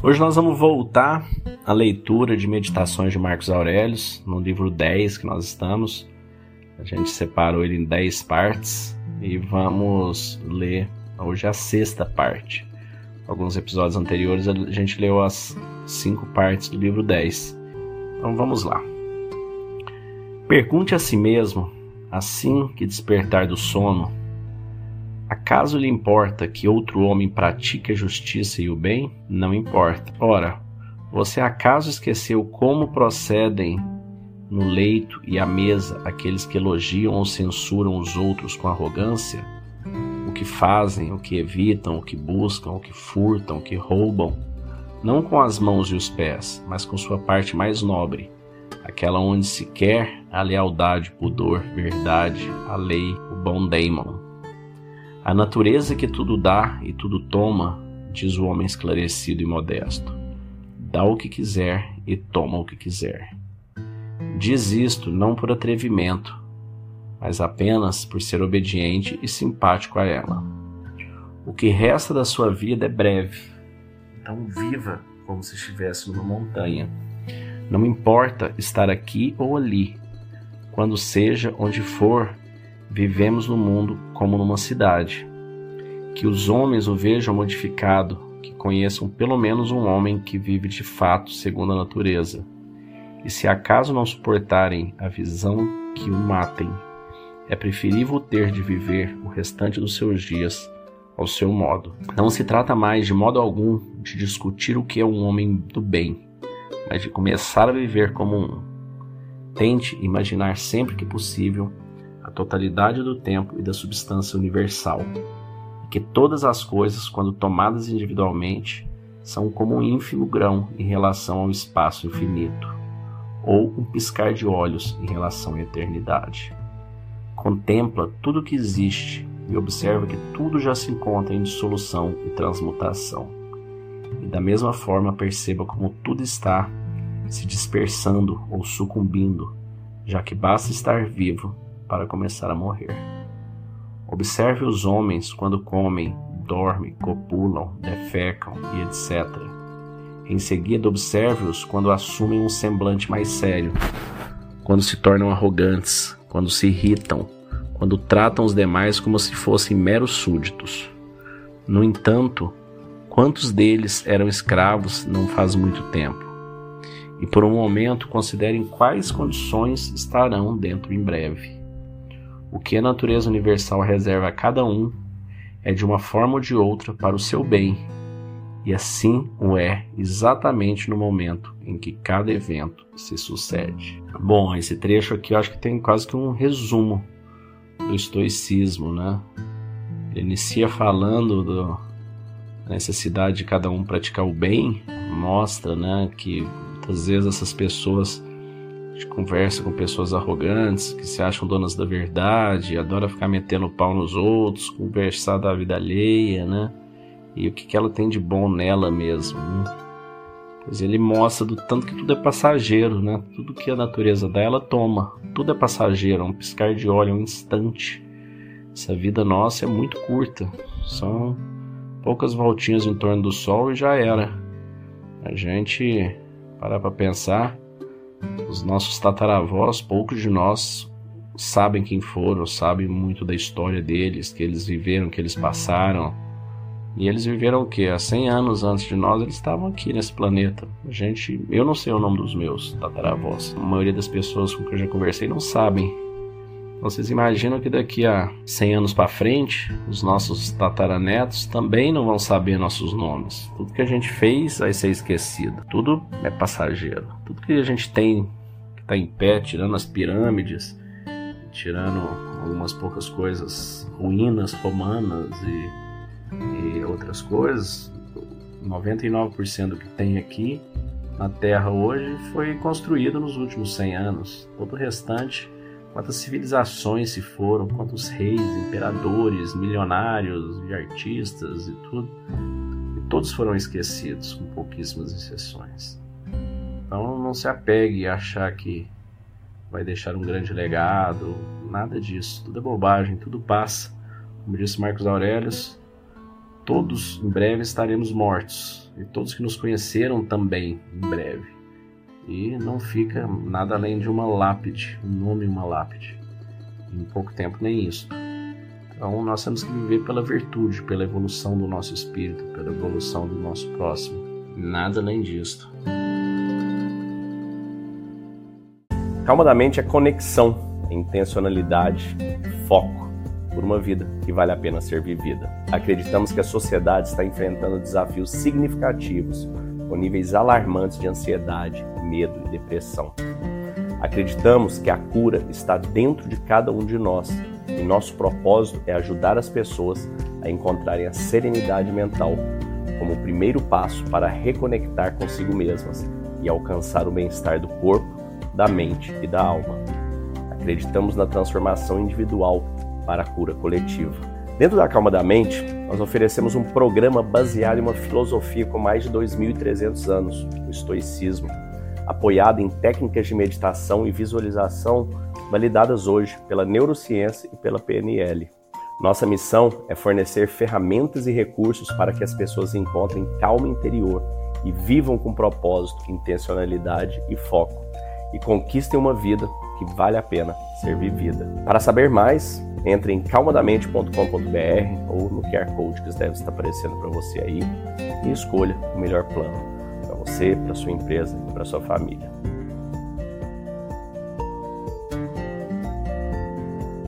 Hoje nós vamos voltar à leitura de Meditações de Marcos Aurelius, no livro 10 que nós estamos. A gente separou ele em 10 partes e vamos ler hoje a sexta parte. Alguns episódios anteriores a gente leu as cinco partes do livro 10. Então vamos lá. Pergunte a si mesmo, assim que despertar do sono, Acaso lhe importa que outro homem pratique a justiça e o bem? Não importa. Ora, você acaso esqueceu como procedem no leito e à mesa aqueles que elogiam ou censuram os outros com arrogância? O que fazem, o que evitam, o que buscam, o que furtam, o que roubam? Não com as mãos e os pés, mas com sua parte mais nobre, aquela onde se quer a lealdade, pudor, verdade, a lei, o bom daimon. A natureza que tudo dá e tudo toma, diz o homem esclarecido e modesto. Dá o que quiser e toma o que quiser. Diz isto não por atrevimento, mas apenas por ser obediente e simpático a ela. O que resta da sua vida é breve, então viva como se estivesse numa montanha. Não importa estar aqui ou ali, quando seja onde for, Vivemos no mundo como numa cidade. Que os homens o vejam modificado, que conheçam pelo menos um homem que vive de fato segundo a natureza. E se acaso não suportarem a visão, que o matem. É preferível ter de viver o restante dos seus dias ao seu modo. Não se trata mais, de modo algum, de discutir o que é um homem do bem, mas de começar a viver como um. Tente imaginar sempre que possível totalidade do tempo e da substância universal, e que todas as coisas, quando tomadas individualmente, são como um ínfimo grão em relação ao espaço infinito, ou um piscar de olhos em relação à eternidade. Contempla tudo o que existe e observa que tudo já se encontra em dissolução e transmutação. E da mesma forma perceba como tudo está se dispersando ou sucumbindo, já que basta estar vivo para começar a morrer. Observe os homens quando comem, dormem, copulam, defecam e etc. Em seguida, observe-os quando assumem um semblante mais sério, quando se tornam arrogantes, quando se irritam, quando tratam os demais como se fossem meros súditos. No entanto, quantos deles eram escravos não faz muito tempo? E por um momento considerem quais condições estarão dentro em breve. O que a natureza universal reserva a cada um é de uma forma ou de outra para o seu bem, e assim o é exatamente no momento em que cada evento se sucede. Bom, esse trecho aqui eu acho que tem quase que um resumo do estoicismo, né? Ele inicia falando do, da necessidade de cada um praticar o bem, mostra, né, que muitas vezes essas pessoas gente conversa com pessoas arrogantes que se acham donas da verdade, adora ficar metendo pau nos outros, conversar da vida alheia, né? E o que, que ela tem de bom nela mesmo, né? Pois ele mostra do tanto que tudo é passageiro, né? Tudo que a natureza dá, ela toma. Tudo é passageiro, é um piscar de olho, é um instante. Essa vida nossa é muito curta. São poucas voltinhas em torno do sol e já era. A gente parar para pensar, os nossos tataravós, poucos de nós sabem quem foram, sabem muito da história deles, que eles viveram, que eles passaram. E eles viveram o quê? Há 100 anos antes de nós, eles estavam aqui nesse planeta. A gente, eu não sei o nome dos meus tataravós. A maioria das pessoas com quem eu já conversei não sabem vocês imaginam que daqui a 100 anos para frente, os nossos tataranetos também não vão saber nossos nomes. Tudo que a gente fez vai ser esquecido. Tudo é passageiro. Tudo que a gente tem está em pé, tirando as pirâmides, tirando algumas poucas coisas, ruínas romanas e, e outras coisas, 99% do que tem aqui na Terra hoje foi construído nos últimos 100 anos. Todo o restante quantas civilizações se foram, quantos reis, imperadores, milionários e artistas e tudo. E todos foram esquecidos, com pouquíssimas exceções. Então não se apegue a achar que vai deixar um grande legado, nada disso. Tudo é bobagem, tudo passa. Como disse Marcos Aurelius, todos em breve estaremos mortos, e todos que nos conheceram também em breve. E não fica nada além de uma lápide, um nome uma lápide. Em pouco tempo, nem isso. Então, nós temos que viver pela virtude, pela evolução do nosso espírito, pela evolução do nosso próximo. Nada além disso. Calma da mente é conexão, intencionalidade, foco por uma vida que vale a pena ser vivida. Acreditamos que a sociedade está enfrentando desafios significativos, com níveis alarmantes de ansiedade, medo e depressão. Acreditamos que a cura está dentro de cada um de nós e nosso propósito é ajudar as pessoas a encontrarem a serenidade mental como o primeiro passo para reconectar consigo mesmas e alcançar o bem-estar do corpo, da mente e da alma. Acreditamos na transformação individual para a cura coletiva. Dentro da Calma da Mente, nós oferecemos um programa baseado em uma filosofia com mais de 2.300 anos, o estoicismo, apoiado em técnicas de meditação e visualização validadas hoje pela neurociência e pela PNL. Nossa missão é fornecer ferramentas e recursos para que as pessoas encontrem calma interior e vivam com propósito, intencionalidade e foco e conquistem uma vida que vale a pena ser vivida. Para saber mais, entre em calmadamente.com.br ou no QR Code que deve estar aparecendo para você aí e escolha o melhor plano para você, para sua empresa e para sua família.